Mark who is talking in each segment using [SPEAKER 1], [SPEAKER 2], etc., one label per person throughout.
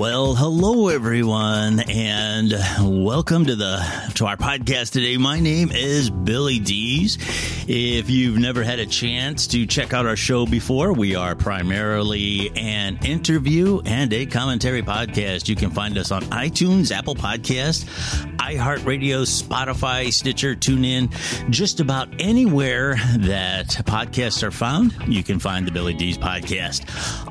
[SPEAKER 1] Well, hello everyone, and welcome to the to our podcast today. My name is Billy Dees. If you've never had a chance to check out our show before, we are primarily an interview and a commentary podcast. You can find us on iTunes, Apple Podcast, iHeartRadio, Spotify, Stitcher, TuneIn, just about anywhere that podcasts are found. You can find the Billy Dees podcast.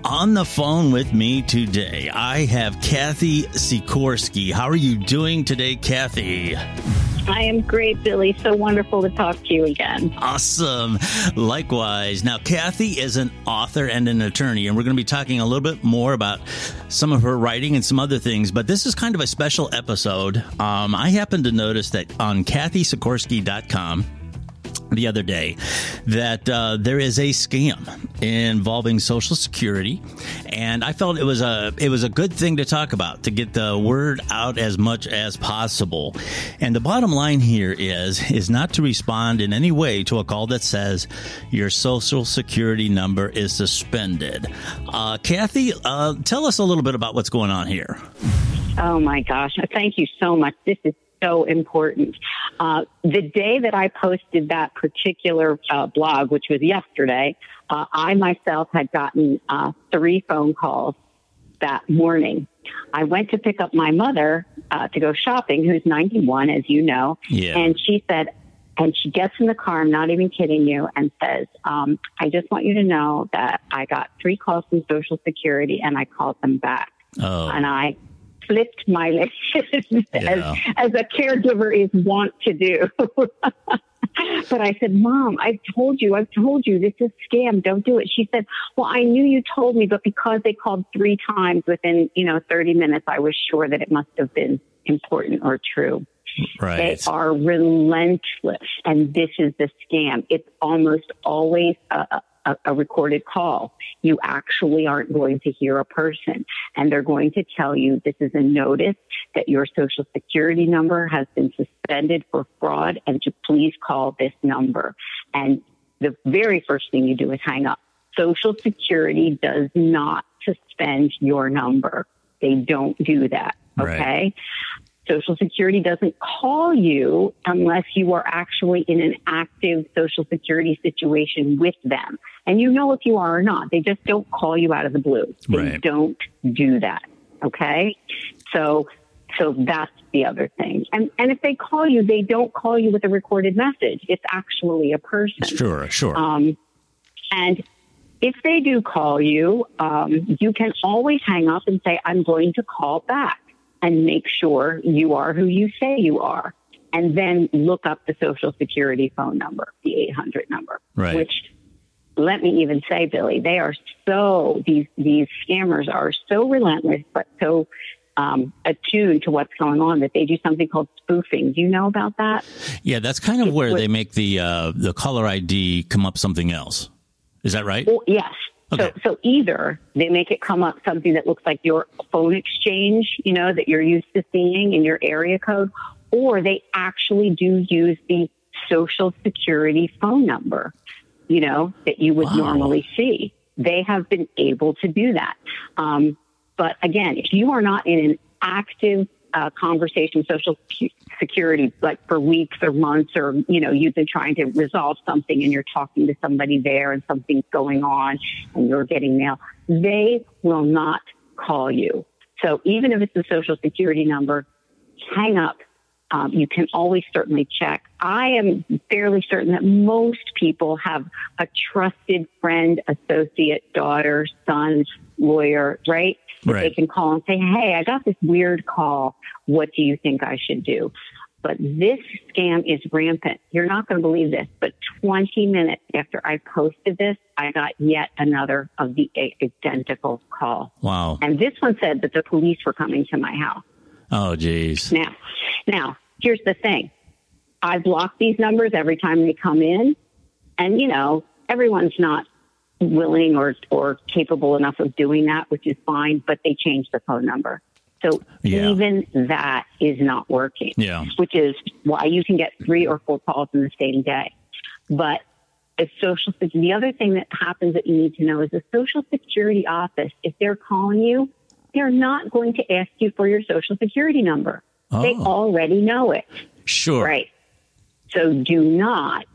[SPEAKER 1] On the phone with me today, I have Cathy Sikorski. How are you doing today, Cathy?
[SPEAKER 2] I am great, Billy. So wonderful to talk to you again.
[SPEAKER 1] Awesome. Likewise. Now, Cathy is an author and an attorney, and we're going to be talking a little bit more about some of her writing and some other things, but this is kind of a special episode. Um, I happen to notice that on cathysikorski.com, the other day that uh, there is a scam involving Social Security, and I felt it was a it was a good thing to talk about to get the word out as much as possible. And the bottom line here is is not to respond in any way to a call that says your Social Security number is suspended. Uh, Cathy, uh, tell us a little bit about what's going on here.
[SPEAKER 2] Oh my gosh! Thank you so much. This is so important. Uh, the day that I posted that particular uh, blog, which was yesterday, uh, I myself had gotten uh, three phone calls that morning. I went to pick up my mother uh, to go shopping, who's 91, as you know,
[SPEAKER 1] Yeah.
[SPEAKER 2] and she said, and she gets in the car, I'm not even kidding you, and says, um, I just want you to know that I got three calls from Social Security and I called them back
[SPEAKER 1] Oh,
[SPEAKER 2] and I flipped my lid
[SPEAKER 1] Yeah.
[SPEAKER 2] as, as a caregiver is wont to do. but I said, Mom, I've told you, I've told you this is scam. Don't do it. She said, Well, I knew you told me, but because they called three times within, you know, 30 minutes, I was sure that it must have been important or true.
[SPEAKER 1] Right.
[SPEAKER 2] They are relentless, and this is the scam. It's almost always a, a, a recorded call. You actually aren't going to hear a person, and they're going to tell you this is a notice that your social security number has been suspended for fraud, and to please call this number. And the very first thing you do is hang up. Social Security does not suspend your number. They don't do that.
[SPEAKER 1] Right.
[SPEAKER 2] Social Security doesn't call you unless you are actually in an active Social Security situation with them. And you know if you are or not. They just don't call you out of the blue. They
[SPEAKER 1] Right.
[SPEAKER 2] don't do that. Okay? So so that's the other thing. And and if they call you, they don't call you with a recorded message. It's actually a person.
[SPEAKER 1] Sure, sure.
[SPEAKER 2] Um, and if they do call you, um, you can always hang up and say, I'm going to call back and make sure you are who you say you are. And then look up the Social Security phone number, the 800 number,
[SPEAKER 1] Right.
[SPEAKER 2] which let me even say, Billy, they are so, these, these scammers are so relentless, but so um, attuned to what's going on that they do something called spoofing. Do you know about that?
[SPEAKER 1] yeah, that's kind of where
[SPEAKER 2] what-
[SPEAKER 1] they make the uh, the caller ID come up something else. Is that right?
[SPEAKER 2] Well, yes.
[SPEAKER 1] Okay.
[SPEAKER 2] So, so either they make it come up something that looks like your phone exchange, you know, that you're used to seeing in your area code, or they actually do use the social security phone number, you know, that you would
[SPEAKER 1] Wow.
[SPEAKER 2] normally see. They have been able to do that. Um, but again, if you are not in an active uh, conversation, social security, like for weeks or months, or you know, you've been trying to resolve something and you're talking to somebody there and something's going on and you're getting mail, they will not call you. So even if it's a social security number, hang up. Um, you can always certainly check. I am fairly certain that most people have a trusted friend, associate, daughter, son, lawyer, right?
[SPEAKER 1] Right.
[SPEAKER 2] They can call and say, Hey, I got this weird call. What do you think I should do? But this scam is rampant. You're not going to believe this, but 20 minutes after I posted this, I got yet another of the identical call.
[SPEAKER 1] Wow.
[SPEAKER 2] And this one said that the police were coming to my house.
[SPEAKER 1] Oh, geez.
[SPEAKER 2] Now, now, here's the thing. I block these numbers every time they come in. And, you know, everyone's not willing or, or capable enough of doing that, which is fine, but they change the phone number. So
[SPEAKER 1] Yeah.
[SPEAKER 2] even that is not working,
[SPEAKER 1] Yeah.
[SPEAKER 2] which is why you can get three or four calls in the same day. But a social, the other thing that happens that you need to know is the social security office, if they're calling you, they're not going to ask you for your social security number. They
[SPEAKER 1] Oh.
[SPEAKER 2] already know it.
[SPEAKER 1] Sure.
[SPEAKER 2] Right. So do not,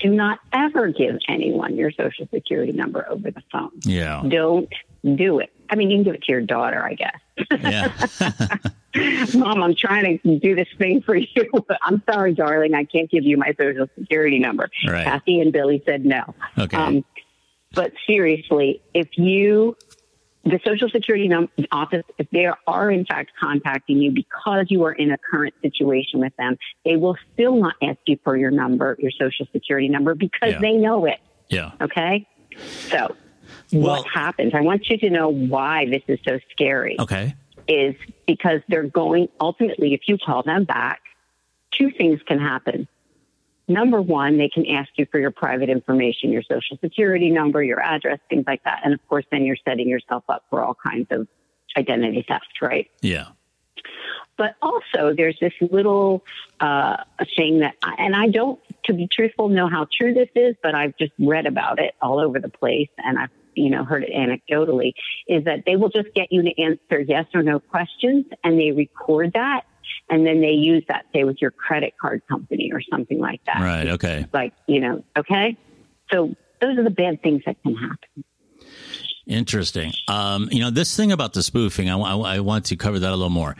[SPEAKER 2] do not ever give anyone your social security number over the phone.
[SPEAKER 1] Yeah.
[SPEAKER 2] Don't do it. I mean, you can give it to your daughter, I guess.
[SPEAKER 1] Yeah.
[SPEAKER 2] Mom, I'm trying to do this thing for you. I'm sorry, darling. I can't give you my social security number.
[SPEAKER 1] Right.
[SPEAKER 2] Cathy and Billy said no.
[SPEAKER 1] Okay.
[SPEAKER 2] Um, but seriously, if you, the Social Security office, if they are in fact contacting you because you are in a current situation with them, they will still not ask you for your number, your Social Security number, because
[SPEAKER 1] Yeah.
[SPEAKER 2] they know it.
[SPEAKER 1] yeah.
[SPEAKER 2] Okay. So,
[SPEAKER 1] Well-
[SPEAKER 2] what happens? I want you to know why this is so scary
[SPEAKER 1] Okay.
[SPEAKER 2] is because they're going ultimately if you call them back two things can happen number one they can ask you for your private information your social security number your address things like that and of course then you're setting yourself up for all kinds of identity theft right
[SPEAKER 1] Yeah.
[SPEAKER 2] but also there's this little uh, thing that, and I don't, to be truthful, know how true this is, but I've just read about it all over the place, and I've you know heard it anecdotally. Is that they will just get you to answer yes or no questions, and they record that, and then they use that, say, with your credit card company or something like that.
[SPEAKER 1] Right. Okay.
[SPEAKER 2] Like you know, okay. So those are the bad things that can happen.
[SPEAKER 1] Interesting. Um, you know, this thing about the spoofing, I, I, I want to cover that a little more.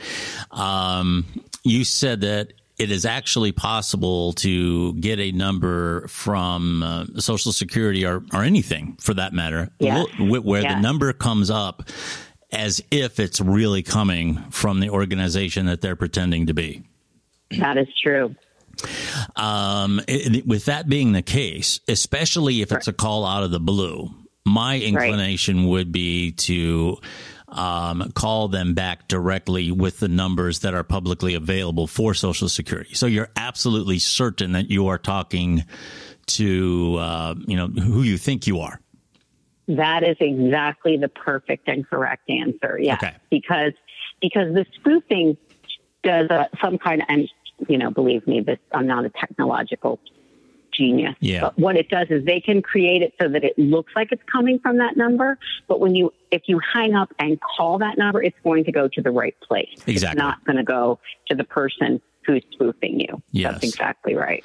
[SPEAKER 1] Um, you said that it is actually possible to get a number from uh, Social Security or, or anything for that matter,
[SPEAKER 2] Yeah.
[SPEAKER 1] where the number comes up as if it's really coming from the organization that they're pretending to be.
[SPEAKER 2] That is true.
[SPEAKER 1] Um, it- it- with that being the case, especially if it's a call out of the blue, my inclination would be to um, call them back directly with the numbers that are publicly available for Social Security. So you're absolutely certain that you are talking to uh, you know who you think you are.
[SPEAKER 2] That is exactly the perfect and correct answer. Yeah,
[SPEAKER 1] Okay.
[SPEAKER 2] because because the spoofing does uh, some kind of, and you know, believe me, this I'm not a technological genius.
[SPEAKER 1] Yeah.
[SPEAKER 2] But what it does is they can create it so that it looks like it's coming from that number, but when you if you hang up and call that number, it's going to go to the right place.
[SPEAKER 1] Exactly.
[SPEAKER 2] It's not going to go to the person who's spoofing you.
[SPEAKER 1] Yes.
[SPEAKER 2] That's exactly right.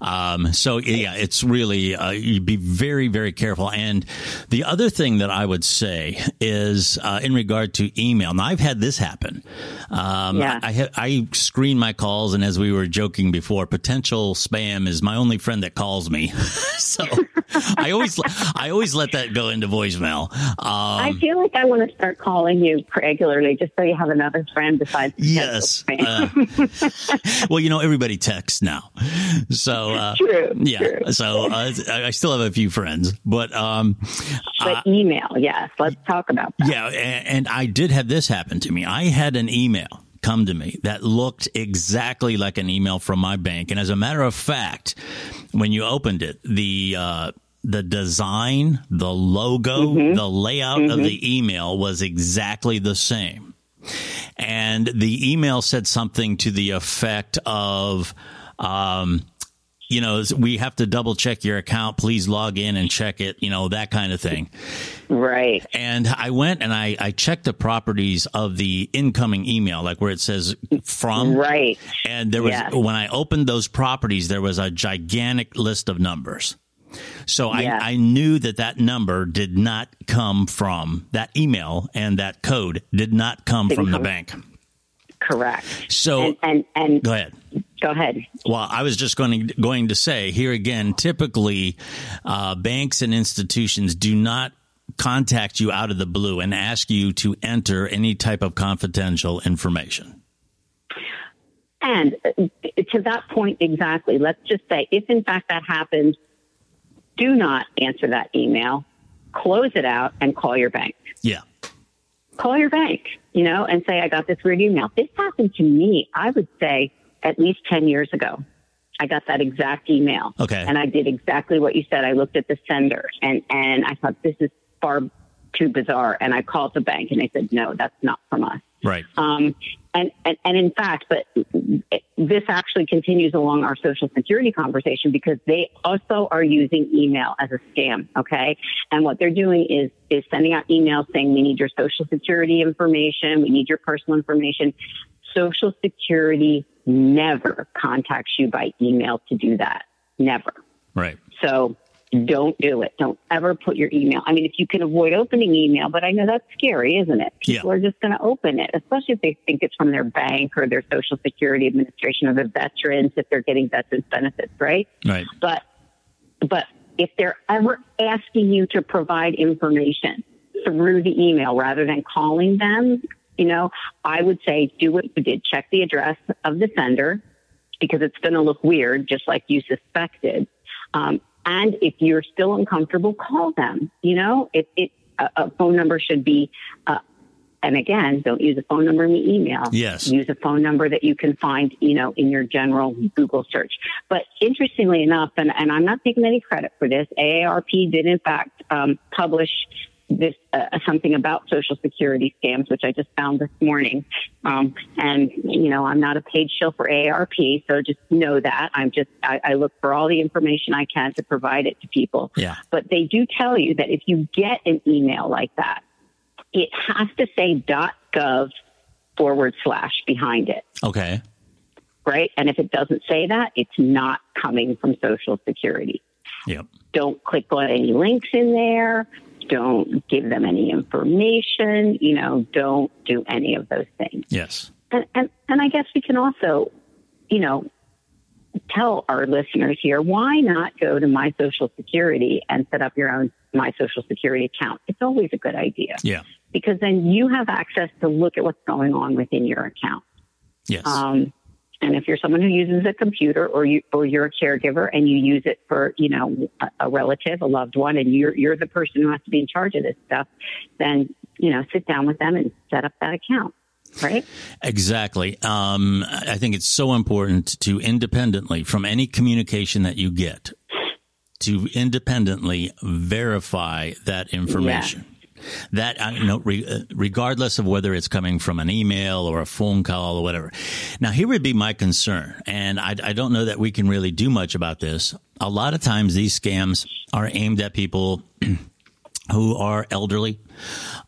[SPEAKER 1] Um, so yeah, it's really uh, you be very very careful. And the other thing that I would say is uh, in regard to email. Now I've had this happen. Um,
[SPEAKER 2] Yeah.
[SPEAKER 1] I ha- I screen my calls, and as we were joking before, potential spam is my only friend that calls me. so I always I always let that go into voicemail.
[SPEAKER 2] I
[SPEAKER 1] Um,
[SPEAKER 2] feel like I want to start calling you regularly just so you have another friend besides
[SPEAKER 1] yes. Uh, well, you know everybody texts now, so uh,
[SPEAKER 2] True,
[SPEAKER 1] yeah.
[SPEAKER 2] true.
[SPEAKER 1] So uh, I I still have a few friends, but um,
[SPEAKER 2] But email, yes. Let's talk about that.
[SPEAKER 1] Yeah, a- and I did have this happen to me. I had an email come to me that looked exactly like an email from my bank, and as a matter of fact, when you opened it, the uh, the design, the logo, the layout of the email was exactly the same. And the email said something to the effect of, um, you know, we have to double check your account. Please log in and check it, you know, that kind of thing.
[SPEAKER 2] Right.
[SPEAKER 1] And I went and I, I checked the properties of the incoming email, like where it says from.
[SPEAKER 2] Right.
[SPEAKER 1] And there was,
[SPEAKER 2] Yes.
[SPEAKER 1] when I opened those properties, there was a gigantic list of numbers. So
[SPEAKER 2] Yeah.
[SPEAKER 1] I, I knew that that number did not come from that email and that code did not come
[SPEAKER 2] Didn't
[SPEAKER 1] from the bank.
[SPEAKER 2] Correct.
[SPEAKER 1] So
[SPEAKER 2] And, and, and
[SPEAKER 1] go ahead.
[SPEAKER 2] Go ahead.
[SPEAKER 1] Well, I was just going to, going to say here again, typically, uh, banks and institutions do not contact you out of the blue and ask you to enter any type of confidential information.
[SPEAKER 2] And uh, to that point exactly, let's just say if in fact that happens, do not answer that email, close it out, and call your bank.
[SPEAKER 1] Yeah.
[SPEAKER 2] Call your bank, you know, and say, I got this weird email. This happened to me, I would say, at least 10 years ago. I got that exact email.
[SPEAKER 1] Okay.
[SPEAKER 2] And I did exactly what you said. I looked at the sender and, and I thought, this is far too bizarre. And I called the bank and they said, no, that's not from us.
[SPEAKER 1] Right.
[SPEAKER 2] Um, and, and, and in fact, but this actually continues along our social security conversation because they also are using email as a scam. Okay. And what they're doing is, is sending out emails saying, we need your social security information. We need your personal information. Social security never contacts you by email to do that. Never.
[SPEAKER 1] Right.
[SPEAKER 2] So don't do it. Don't ever put your email. I mean, if you can avoid opening email, but I know that's scary, isn't it? People yeah. are just going to open it, especially if they think it's from their bank or their Social Security Administration or the veterans if they're getting veterans benefits, right?
[SPEAKER 1] Right.
[SPEAKER 2] But, but if they're ever asking you to provide information through the email rather than calling them, you know, I would say do what you did. Check the address of the sender because it's going to look weird, just like you suspected. Um, and if you're still uncomfortable, call them. You know, it, it a, a phone number should be, uh, and again, don't use a phone number in the email.
[SPEAKER 1] Yes.
[SPEAKER 2] Use a phone number that you can find, you know, in your general Google search. But interestingly enough, and, and I'm not taking any credit for this, AARP did in fact um, publish this uh, something about social security scams, which I just found this morning. Um, and you know, I'm not a paid shill for AARP, so just know that I'm just I, I, look for all the information I can to provide it to people.
[SPEAKER 1] Yeah.
[SPEAKER 2] But they do tell you that if you get an email like that, it has to say .gov forward slash behind it.
[SPEAKER 1] Okay.
[SPEAKER 2] Right, and if it doesn't say that, it's not coming from Social Security.
[SPEAKER 1] Yep.
[SPEAKER 2] Don't click on any links in there don't give them any information, you know, don't do any of those things.
[SPEAKER 1] Yes.
[SPEAKER 2] And, and, and I guess we can also, you know, tell our listeners here why not go to my social security and set up your own my social security account? It's always a good idea.
[SPEAKER 1] Yeah.
[SPEAKER 2] Because then you have access to look at what's going on within your account.
[SPEAKER 1] Yes.
[SPEAKER 2] Um, and if you're someone who uses a computer or you or you're a caregiver and you use it for, you know, a, a relative, a loved one, and you're you're the person who has to be in charge of this stuff, then, you know, sit down with them and set up that account right?
[SPEAKER 1] Exactly. Um, I think it's so important to independently from any communication that you get to independently verify that information. Yeah that you know, re, uh, regardless of whether it's coming from an email or a phone call or whatever. Now, here would be my concern, and I, I don't know that we can really do much about this. A lot of times, these scams are aimed at people. who are elderly,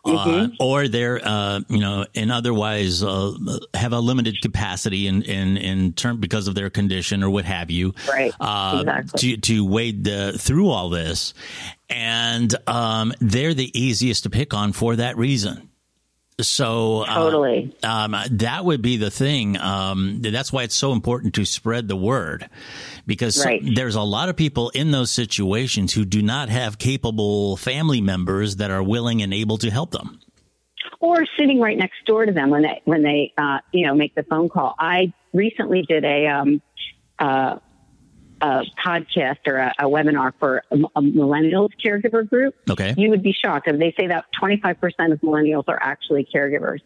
[SPEAKER 1] uh, mm-hmm. uh, or they're uh, you know, and otherwise uh, have a limited capacity in in in term because of their condition or what have you,
[SPEAKER 2] right? Uh, exactly.
[SPEAKER 1] To to wade the, through all this, and um, they're the easiest to pick on for that reason. So
[SPEAKER 2] uh, totally,
[SPEAKER 1] um, that would be the thing. Um, that's why it's so important to spread the word, because right. there's a lot of people in those situations who do not have capable family members that are willing and able to help them,
[SPEAKER 2] or sitting right next door to them when they when they uh, you know make the phone call. I recently did a um, uh, a podcast or a, a webinar for a, a, millennials caregiver group,
[SPEAKER 1] okay.
[SPEAKER 2] you would be shocked. And they say that 25% of millennials are actually caregivers.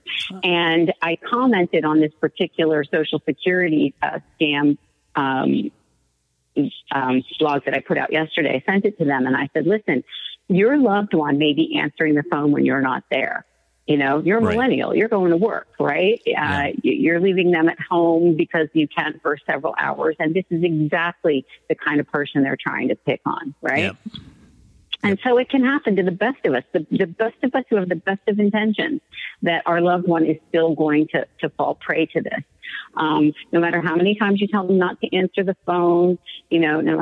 [SPEAKER 2] And I commented on this particular social security uh, scam um, um, blog that I put out yesterday. I sent it to them and I said, listen, your loved one may be answering the phone when you're not there. You know, you're a right. millennial. You're going to work, right? Yeah. Uh, you're leaving them at home because you can't for several hours. And this is exactly the kind of person they're trying to pick on, right? Yep. And so it can happen to the best of us, the, the best of us who have the best of intentions, that our loved one is still going to, to fall prey to this. Um, no matter how many times you tell them not to answer the phone, you know, no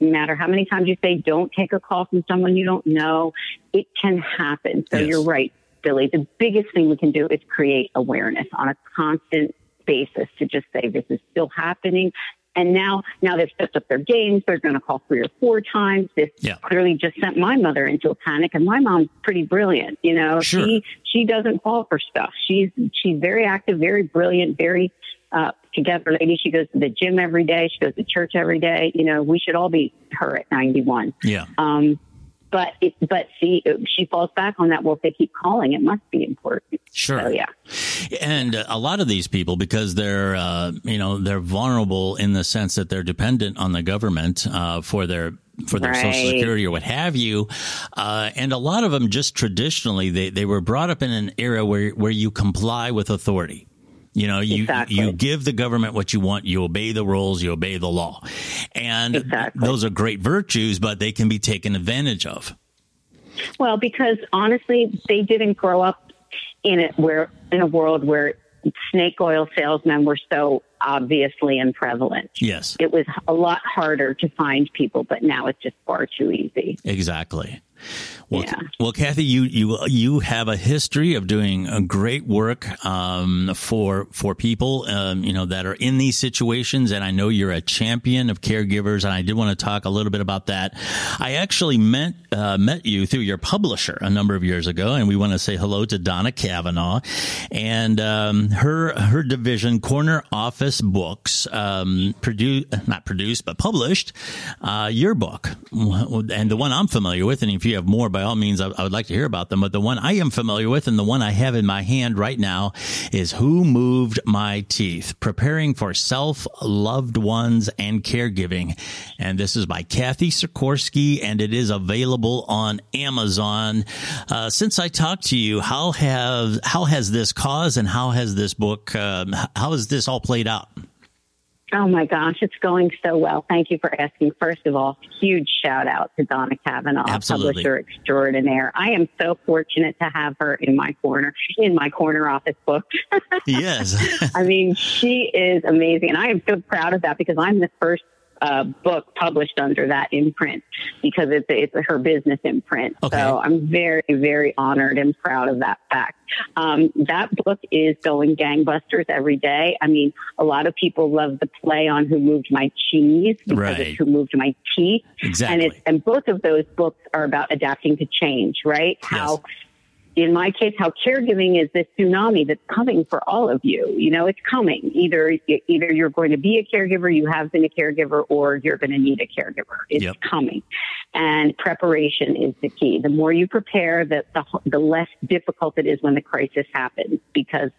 [SPEAKER 2] matter how many times you say don't take a call from someone you don't know, it can happen. So yes. you're right. Billy, the biggest thing we can do is create awareness on a constant basis to just say this is still happening. And now, now they've stepped up their games. They're going to call three or four times. This yeah. clearly just sent my mother into a panic. And my mom's pretty brilliant. You know,
[SPEAKER 1] sure.
[SPEAKER 2] she she doesn't fall for stuff. She's she's very active, very brilliant, very uh, together lady. She goes to the gym every day. She goes to church every day. You know, we should all be her at ninety one.
[SPEAKER 1] Yeah.
[SPEAKER 2] Um, but it, but she she falls back on that. Well, if they keep calling, it must be important.
[SPEAKER 1] Sure.
[SPEAKER 2] So, yeah.
[SPEAKER 1] And a lot of these people, because they're uh, you know they're vulnerable in the sense that they're dependent on the government uh, for their for their right. social security or what have you. Uh, and a lot of them just traditionally they, they were brought up in an era where where you comply with authority. You know, you
[SPEAKER 2] Exactly.
[SPEAKER 1] you give the government what you want, you obey the rules, you obey the law, and
[SPEAKER 2] Exactly.
[SPEAKER 1] those are great virtues, but they can be taken advantage of.
[SPEAKER 2] Well, because honestly, they didn't grow up in it where in a world where snake oil salesmen were so obviously and prevalent.
[SPEAKER 1] Yes,
[SPEAKER 2] It was a lot harder to find people, but now it's just far too easy.
[SPEAKER 1] exactly. Well,
[SPEAKER 2] Yeah.
[SPEAKER 1] well, Cathy, you you you have a history of doing a great work um, for for people, um, you know, that are in these situations, and I know you're a champion of caregivers, and I did want to talk a little bit about that. I actually met uh, met you through your publisher a number of years ago, and we want to say hello to Donna Cavanagh and um, her her division, Corner Office Books, um, produce not produced but published uh, your book, and the one I'm familiar with, and if you have more, by all means, I, I would like to hear about them. But the one I am familiar with, and the one I have in my hand right now, is "Who Moved My Teeth: Preparing for Self, Loved Ones, and Caregiving," and this is by Cathy Sikorski, and it is available on Amazon. Uh, since I talked to you, how have how has this cause and how has this book um, how has this all played out?
[SPEAKER 2] Oh my gosh, it's going so well. Thank you for asking. First of all, huge shout out to Donna Cavanagh,
[SPEAKER 1] Absolutely.
[SPEAKER 2] publisher extraordinaire. I am so fortunate to have her in my corner, in my corner office book.
[SPEAKER 1] Yes.
[SPEAKER 2] I mean, she is amazing. And I am so proud of that because I'm the first uh, book published under that imprint because it's, it's her business imprint.
[SPEAKER 1] Okay.
[SPEAKER 2] So I'm very, very honored and proud of that fact. Um, that book is going gangbusters every day. I mean, a lot of people love the play on Who Moved My Cheese because
[SPEAKER 1] Right.
[SPEAKER 2] it's Who Moved My Teeth.
[SPEAKER 1] Exactly.
[SPEAKER 2] And, it's, and both of those books are about adapting to change, right? How in my case, how caregiving is this tsunami that's coming for all of you. You know, it's coming. Either either you're going to be a caregiver, you have been a caregiver, or you're going to need a caregiver. It's
[SPEAKER 1] Yep.
[SPEAKER 2] coming, and preparation is the key. The more you prepare, the, the the less difficult it is when the crisis happens. Because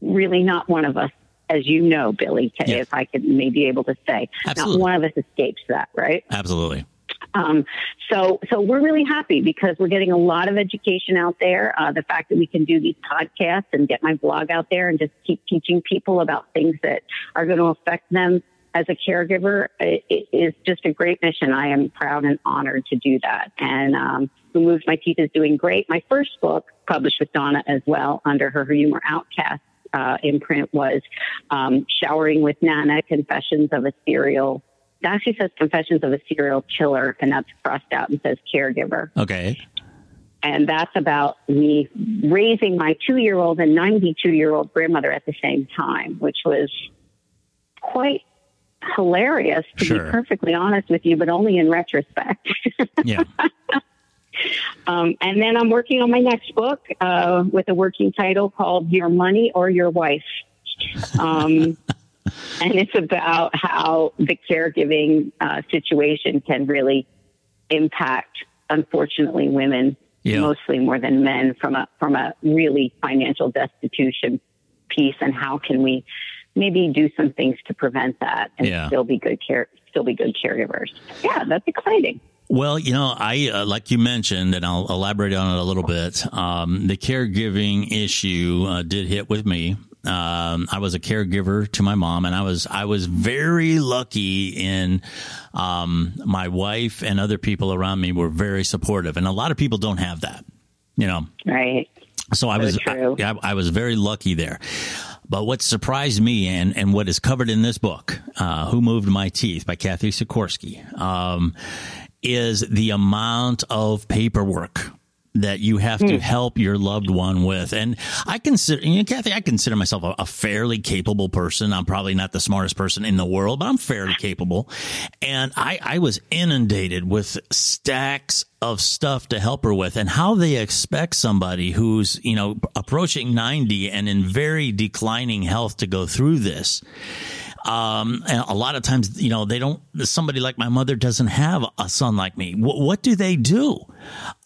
[SPEAKER 2] really, not one of us, as you know, Billy,
[SPEAKER 1] Yeah.
[SPEAKER 2] if I could maybe able to say,
[SPEAKER 1] Absolutely.
[SPEAKER 2] not one of us escapes that, right?
[SPEAKER 1] Absolutely.
[SPEAKER 2] Um, so, so we're really happy because we're getting a lot of education out there. Uh, the fact that we can do these podcasts and get my blog out there and just keep teaching people about things that are going to affect them as a caregiver it, is just a great mission. I am proud and honored to do that. And um, Who Moves My Teeth is doing great. My first book, published with Donna as well, under her Humor Outcast uh, imprint, was um, Showering with Nana: Confessions of a Serial it actually says confessions of a serial killer and that's crossed out and says caregiver
[SPEAKER 1] Okay.
[SPEAKER 2] and that's about me raising my two year old and 92 year old grandmother at the same time which was quite hilarious to
[SPEAKER 1] Sure.
[SPEAKER 2] be perfectly honest with you but only in retrospect
[SPEAKER 1] Yeah.
[SPEAKER 2] um, and then i'm working on my next book uh, with a working title called your money or your wife um, and it's about how the caregiving uh, situation can really impact, unfortunately, women
[SPEAKER 1] Yeah.
[SPEAKER 2] mostly more than men from a from a really financial destitution piece, and how can we maybe do some things to prevent that and
[SPEAKER 1] Yeah.
[SPEAKER 2] still be good care still be good caregivers. Yeah, that's exciting.
[SPEAKER 1] Well, you know, I uh, like you mentioned, and I'll elaborate on it a little bit. Um, the caregiving issue uh, did hit with me. Um, I was a caregiver to my mom, and I was I was very lucky in um, my wife and other people around me were very supportive, and a lot of people don't have that. You know,
[SPEAKER 2] Right.
[SPEAKER 1] so I was
[SPEAKER 2] true.
[SPEAKER 1] I, I was very lucky there. But what surprised me and, and what is covered in this book, uh, Who Moved My Teeth by Cathy Sikorski, um, is the amount of paperwork that you have to hmm. help your loved one with. And I consider, you know, Cathy, I consider myself a, a fairly capable person. I'm probably not the smartest person in the world, but I'm fairly capable. And I, I was inundated with stacks of stuff to help her with and how they expect somebody who's, you know, approaching 90 and in very declining health to go through this. Um, and a lot of times, you know, they don't, somebody like my mother doesn't have a son like me. What, what do they do?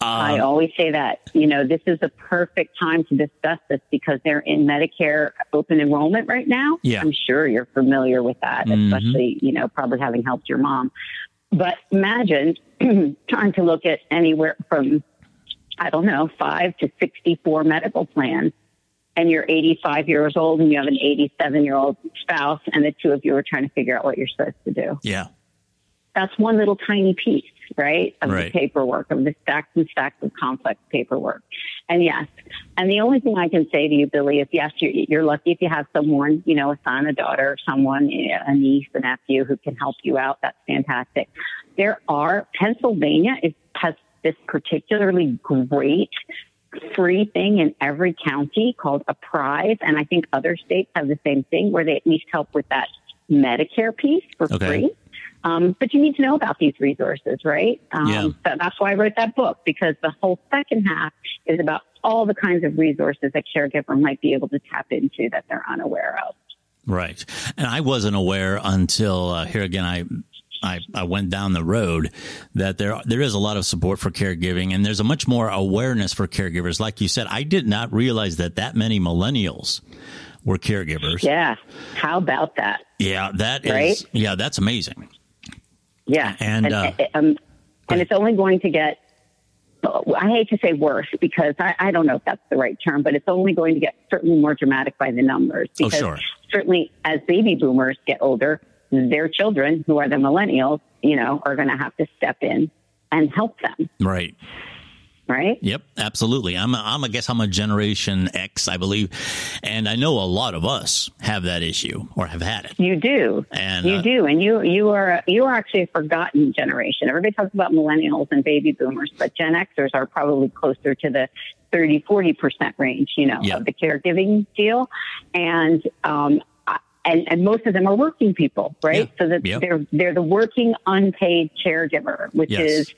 [SPEAKER 2] I always say that, you know, this is the perfect time to discuss this because they're in Medicare open enrollment right now.
[SPEAKER 1] Yeah.
[SPEAKER 2] I'm sure you're familiar with that,
[SPEAKER 1] Mhm.
[SPEAKER 2] especially, you know, probably having helped your mom. But imagine trying to look at anywhere from, I don't know, five to 64 medical plans and you're 85 years old and you have an 87 year old spouse and the two of you are trying to figure out what you're supposed to do.
[SPEAKER 1] Yeah.
[SPEAKER 2] That's one little tiny piece, right, of
[SPEAKER 1] Right.
[SPEAKER 2] the paperwork, of the stacks and stacks of complex paperwork. And yes, and the only thing I can say to you, Billy, is yes, you're, you're lucky if you have someone, you know, a son, a daughter, someone, a niece, a nephew who can help you out. That's fantastic. There are, Pennsylvania is, has this particularly great free thing in every county called APPRISE. And I think other states have the same thing where they at least help with that Medicare piece for
[SPEAKER 1] Okay.
[SPEAKER 2] free. Um, but you need to know about these resources, right? Um,
[SPEAKER 1] Yeah.
[SPEAKER 2] so that's why I wrote that book because the whole second half is about all the kinds of resources a caregiver might be able to tap into that they're unaware of.
[SPEAKER 1] Right. And I wasn't aware until uh, here again, I, I, I went down the road that there, there is a lot of support for caregiving and there's a much more awareness for caregivers. Like you said, I did not realize that that many millennials were caregivers.
[SPEAKER 2] Yeah. How about that?
[SPEAKER 1] Yeah, that is,
[SPEAKER 2] Right?
[SPEAKER 1] yeah, that's amazing.
[SPEAKER 2] Yeah.
[SPEAKER 1] And, uh,
[SPEAKER 2] um, and it's only going to get, I hate to say worse because I, I don't know if that's the right term, but it's only going to get certainly more dramatic by the numbers.
[SPEAKER 1] Oh,
[SPEAKER 2] Because
[SPEAKER 1] sure.
[SPEAKER 2] certainly as baby boomers get older, their children, who are the millennials, you know, are going to have to step in and help them,
[SPEAKER 1] Right.
[SPEAKER 2] right?
[SPEAKER 1] Yep, absolutely. I'm, a, I'm, I guess I'm a Generation X, I believe, and I know a lot of us have that issue or have had it.
[SPEAKER 2] You do.
[SPEAKER 1] And,
[SPEAKER 2] you
[SPEAKER 1] uh,
[SPEAKER 2] do. And you, you are, you are actually a forgotten generation. Everybody talks about millennials and baby boomers, but Gen Xers are probably closer to the 30, 40% range, you know,
[SPEAKER 1] Yeah.
[SPEAKER 2] of the caregiving deal. And, um, and, and most of them are working people, right?
[SPEAKER 1] Yeah.
[SPEAKER 2] So that
[SPEAKER 1] Yep.
[SPEAKER 2] they're, they're the working unpaid caregiver, which
[SPEAKER 1] Yes.
[SPEAKER 2] is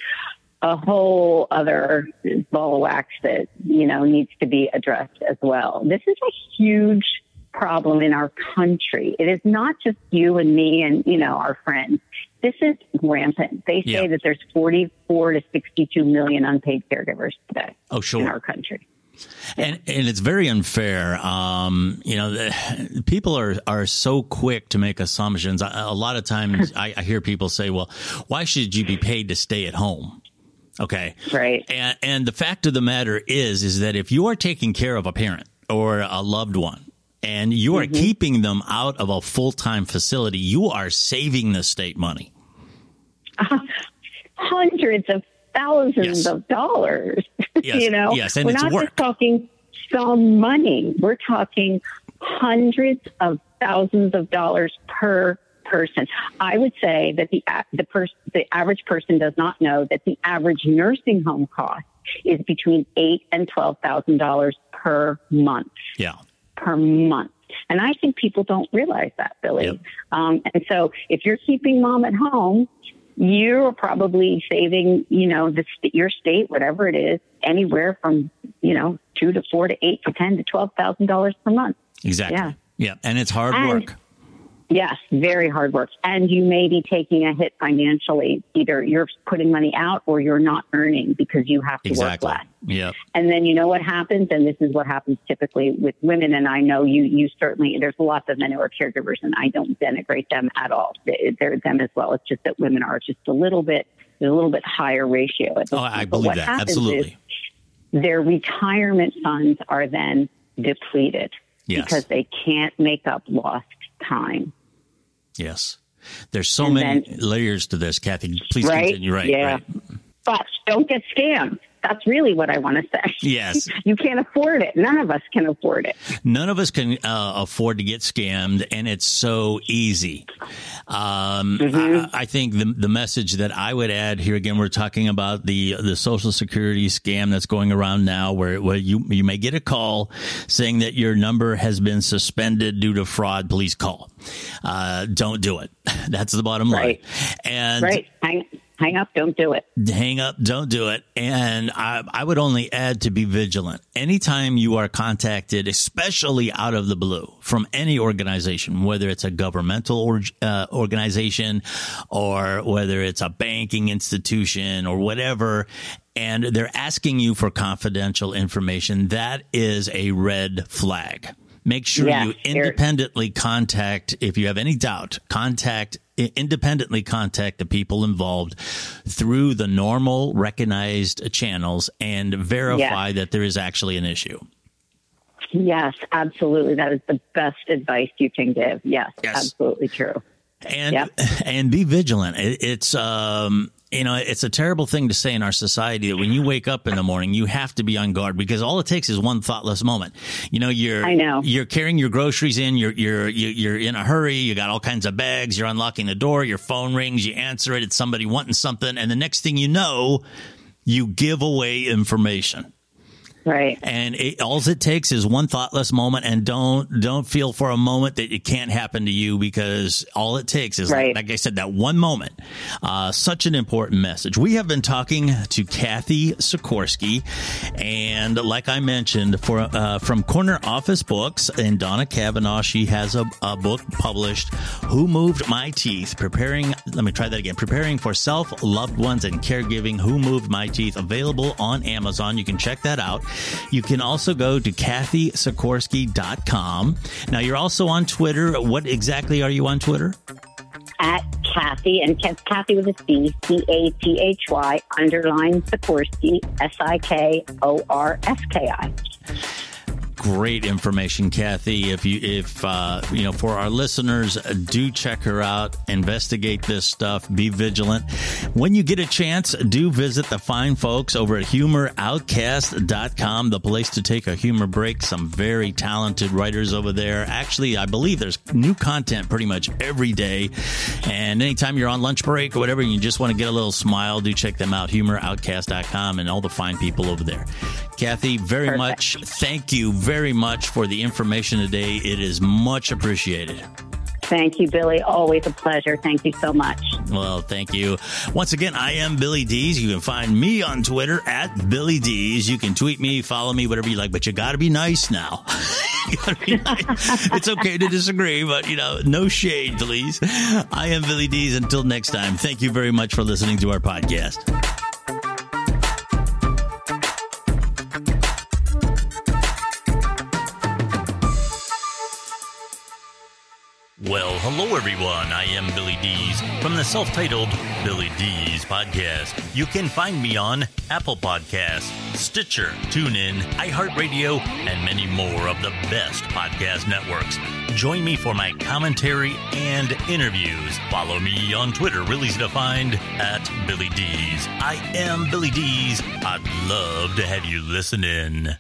[SPEAKER 2] a whole other ball of wax that, you know, needs to be addressed as well. This is a huge problem in our country. It is not just you and me and, you know, our friends. This is rampant. They say that there's 44 to 62 million unpaid caregivers today
[SPEAKER 1] Oh, sure.
[SPEAKER 2] in our country.
[SPEAKER 1] And, and it's very unfair. Um, you know, the, people are, are so quick to make assumptions. A, a lot of times I, I hear people say, well, why should you be paid to stay at home? Okay.
[SPEAKER 2] Right.
[SPEAKER 1] And, and the fact of the matter is, is that if you are taking care of a parent or a loved one and you
[SPEAKER 2] Mm-hmm.
[SPEAKER 1] are keeping them out of a full-time facility, you are saving the state money.
[SPEAKER 2] Hundreds of thousands
[SPEAKER 1] Yes.
[SPEAKER 2] of dollars.
[SPEAKER 1] Yes,
[SPEAKER 2] you know,
[SPEAKER 1] yes, and
[SPEAKER 2] we're not
[SPEAKER 1] work.
[SPEAKER 2] just talking some money. We're talking hundreds of thousands of dollars per person. I would say that the the pers- the average person does not know that the average nursing home cost is between eight and twelve thousand dollars per month
[SPEAKER 1] Yeah.
[SPEAKER 2] per month. And I think people don't realize that, Billy.
[SPEAKER 1] Yep.
[SPEAKER 2] Um, and so if you're keeping mom at home, you're probably saving, you know, the, your state, whatever it is, anywhere from, you know, two to four to eight to ten to twelve thousand dollars per month.
[SPEAKER 1] Exactly.
[SPEAKER 2] Yeah.
[SPEAKER 1] Yeah. And it's hard
[SPEAKER 2] And-
[SPEAKER 1] work.
[SPEAKER 2] Yes, very hard work. And you may be taking a hit financially. Either you're putting money out or you're not earning because you have to
[SPEAKER 1] Exactly.
[SPEAKER 2] work less.
[SPEAKER 1] Yep.
[SPEAKER 2] And then you know what happens, and this is what happens typically with women. And I know you, you certainly, there's lots of men who are caregivers, and I don't denigrate them at all. They- They're them as well. It's just that women are just a little bit, a little bit higher ratio. at
[SPEAKER 1] Oh, I believe that. Absolutely.
[SPEAKER 2] Their retirement funds are then depleted
[SPEAKER 1] Yes.
[SPEAKER 2] because they can't make up lost time.
[SPEAKER 1] Yes. There's so
[SPEAKER 2] And
[SPEAKER 1] many
[SPEAKER 2] then-
[SPEAKER 1] layers to this, Cathy. Please
[SPEAKER 2] Right?
[SPEAKER 1] continue. Right.
[SPEAKER 2] Yeah.
[SPEAKER 1] Right.
[SPEAKER 2] But don't get scammed. That's really what I want to say.
[SPEAKER 1] Yes.
[SPEAKER 2] You can't afford it. None of us can afford it.
[SPEAKER 1] None of us can uh, afford to get scammed, and it's so easy. Um, I, I think the the message that I would add here again, we're talking about the the Social Security scam that's going around now, where where you you may get a call saying that your number has been suspended due to fraud. Please call. Uh, don't do it. That's the bottom line.
[SPEAKER 2] Right.
[SPEAKER 1] And
[SPEAKER 2] Right? Hang, hang up. Don't do it.
[SPEAKER 1] hang up, don't do it. And I, I would only add to be vigilant. Anytime you are contacted, especially out of the blue from any organization, whether it's a governmental or, uh, organization or whether it's a banking institution or whatever, and they're asking you for confidential information, that is a red flag. Make sure
[SPEAKER 2] Yeah,
[SPEAKER 1] you
[SPEAKER 2] there-
[SPEAKER 1] independently contact, if you have any doubt, contact, independently contact the people involved through the normal recognized channels and verify that there is actually an issue.
[SPEAKER 2] Yes, absolutely. That is the best advice you can give. Yes,
[SPEAKER 1] Yes.
[SPEAKER 2] absolutely true.
[SPEAKER 1] and
[SPEAKER 2] Yep.
[SPEAKER 1] and be vigilant. It, it's um you know it's a terrible thing to say in our society that when you wake up in the morning you have to be on guard because all it takes is one thoughtless moment. You know you're
[SPEAKER 2] I know.
[SPEAKER 1] you're carrying your groceries in. You're you're you- you're in a hurry. You got all kinds of bags. You're unlocking the door. Your phone rings. You answer it. It's somebody wanting something, and the next thing you know, you give away information
[SPEAKER 2] Right.
[SPEAKER 1] and it, all it takes is one thoughtless moment and don't don't feel for a moment that it can't happen to you because all it takes is
[SPEAKER 2] Right.
[SPEAKER 1] like, like i said that one moment. Uh, such an important message. We have been talking to cathy sikorski and like i mentioned for uh, from corner office books and donna cavanagh she has a, a book published who moved my teeth? Preparing let me try that again. Preparing for self loved ones and caregiving who moved my teeth? Available on amazon. You can check that out you can also go to cathysikorski.com now you're also on twitter. What exactly are you on twitter?
[SPEAKER 2] At Cathy, and Cathy with a C, C A T H Y, underline Sikorski, S I K O R S K I.
[SPEAKER 1] great information, Cathy. If you, if uh, you know, for our listeners, do check her out. Investigate this stuff. Be vigilant. When you get a chance, do visit the fine folks over at HumorOutcast.com, the place to take a humor break. Some very talented writers over there. Actually, I believe there's new content pretty much every day. And anytime you're on lunch break or whatever, and you just want to get a little smile, do check them out. HumorOutcast.com and all the fine people over there. Kathy, very
[SPEAKER 2] Perfect.
[SPEAKER 1] much thank you very much for the information today. It is much appreciated.
[SPEAKER 2] Thank you, Billy. Always a pleasure. Thank you so much.
[SPEAKER 1] Well, thank you. Once again, I am Billy Dees. You can find me on Twitter at Billy Dees. You can tweet me, follow me, whatever you like, but you got to be nice now. Be nice. It's okay to disagree, but you know, no shade, please. I am Billy Dees. Until next time, thank you very much for listening to our podcast. Hello everyone. I am Billy Dees from the self-titled Billy Dees podcast. You can find me on Apple Podcasts, Stitcher, TuneIn, iHeartRadio, and many more of the best podcast networks. Join me for my commentary and interviews. Follow me on Twitter, real easy to find, at Billy Dees. I am Billy Dees. I'd love to have you listen in.